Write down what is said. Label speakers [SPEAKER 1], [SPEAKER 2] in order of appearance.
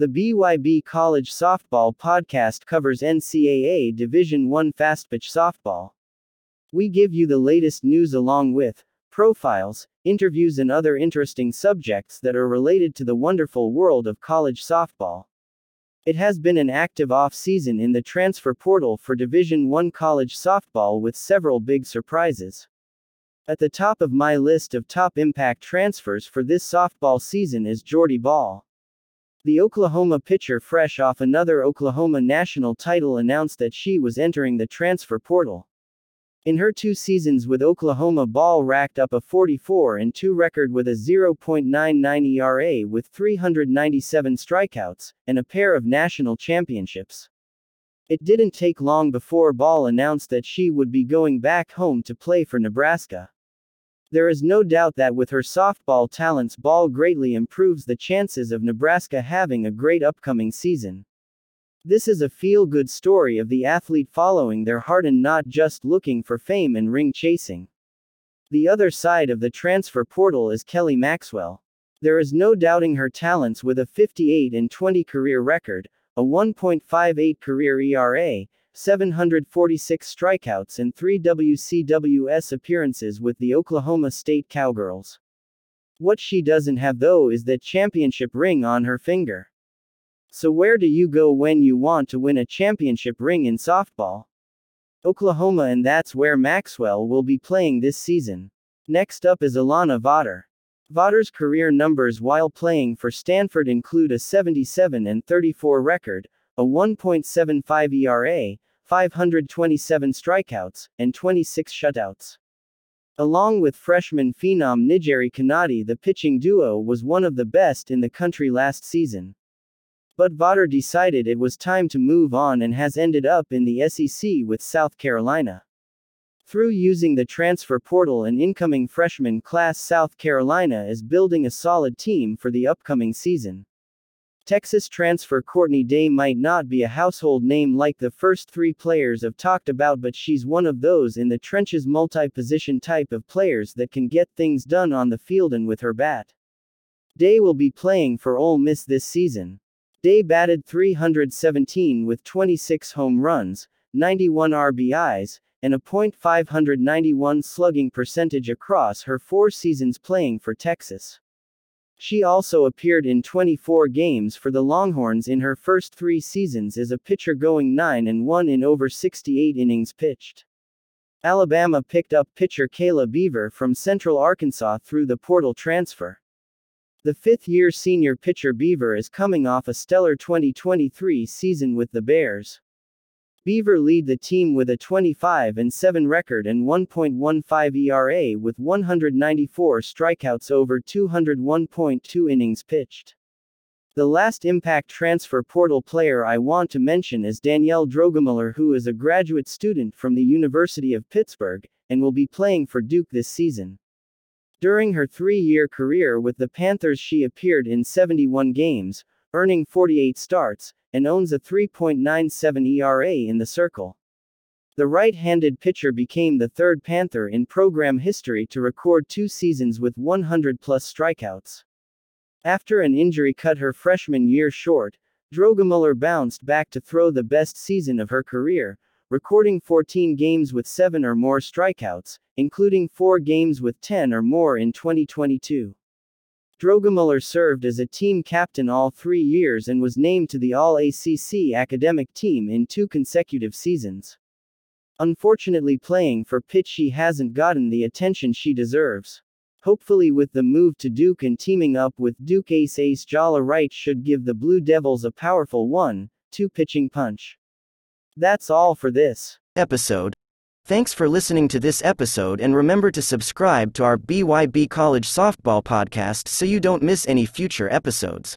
[SPEAKER 1] The BYB College Softball podcast covers NCAA Division I fastpitch softball. We give you the latest news along with profiles, interviews, and other interesting subjects that are related to the wonderful world of college softball. It has been an active off-season in the transfer portal for Division I college softball with several big surprises. At the top of my list of top impact transfers for this softball season is Jordy Bahl. The Oklahoma pitcher fresh off another Oklahoma national title announced that she was entering the transfer portal. In her two seasons with Oklahoma, Bahl racked up a 44 and 2 record with a 0.99 ERA with 397 strikeouts, and a pair of national championships. It didn't take long before Bahl announced that she would be going back home to play for Nebraska. There is no doubt that with her softball talents, Bahl greatly improves the chances of Nebraska having a great upcoming season. This is a feel good story of the athlete following their heart and not just looking for fame and ring chasing. The other side of the transfer portal is Kelly Maxwell. There is no doubting her talents with a 58 and 20 career record, a 1.58 career ERA, 746 strikeouts, and 3 WCWS appearances with the Oklahoma State Cowgirls. What she doesn't have though is that championship ring on her finger. So, where do you go when you want to win a championship ring in softball? Oklahoma, and that's where Maxwell will be playing this season. Next up is Alana Vawter. Vawter's career numbers while playing for Stanford include a 77 and 34 record, a 1.75 ERA, 527 strikeouts, and 26 shutouts. Along with freshman phenom NiJaree Canady, the pitching duo was one of the best in the country last season. But Vawter decided it was time to move on and has ended up in the SEC with South Carolina. Through using the transfer portal and incoming freshman class, South Carolina is building a solid team for the upcoming season. Texas transfer Courtney Day might not be a household name like the first three players I've talked about, but she's one of those in the trenches multi position type of players that can get things done on the field and with her bat. Day will be playing for Ole Miss this season. Day batted 317 with 26 home runs, 91 RBIs, and a .591 slugging percentage across her four seasons playing for Texas. She also appeared in 24 games for the Longhorns in her first three seasons as a pitcher going 9 and 1 in over 68 innings pitched. Alabama picked up pitcher Kayla Beaver from Central Arkansas through the portal transfer. The fifth-year senior pitcher Beaver is coming off a stellar 2023 season with the Bears. Beaver lead the team with a 25 and 7 record and 1.15 ERA with 194 strikeouts over 201.2 innings pitched. The last impact transfer portal player I want to mention is Danielle Drogemuller who is a graduate student from the University of Pittsburgh and will be playing for Duke this season. During her three-year career with the Panthers she appeared in 71 games, earning 48 starts, and owns a 3.97 ERA in the circle. The right-handed pitcher became the third Panther in program history to record two seasons with 100-plus strikeouts. After an injury cut her freshman year short, Drogemuller bounced back to throw the best season of her career, recording 14 games with 7 or more strikeouts, including 4 games with 10 or more in 2022. Drogemuller served as a team captain all three years and was named to the All ACC academic team in two consecutive seasons. Unfortunately, playing for Pitt, she hasn't gotten the attention she deserves. Hopefully, with the move to Duke and teaming up with Duke ace Ace Jala Wright should give the Blue Devils a powerful 1 2 pitching punch. That's all for this
[SPEAKER 2] episode. Thanks for listening to this episode and remember to subscribe to our BYB College Softball podcast so you don't miss any future episodes.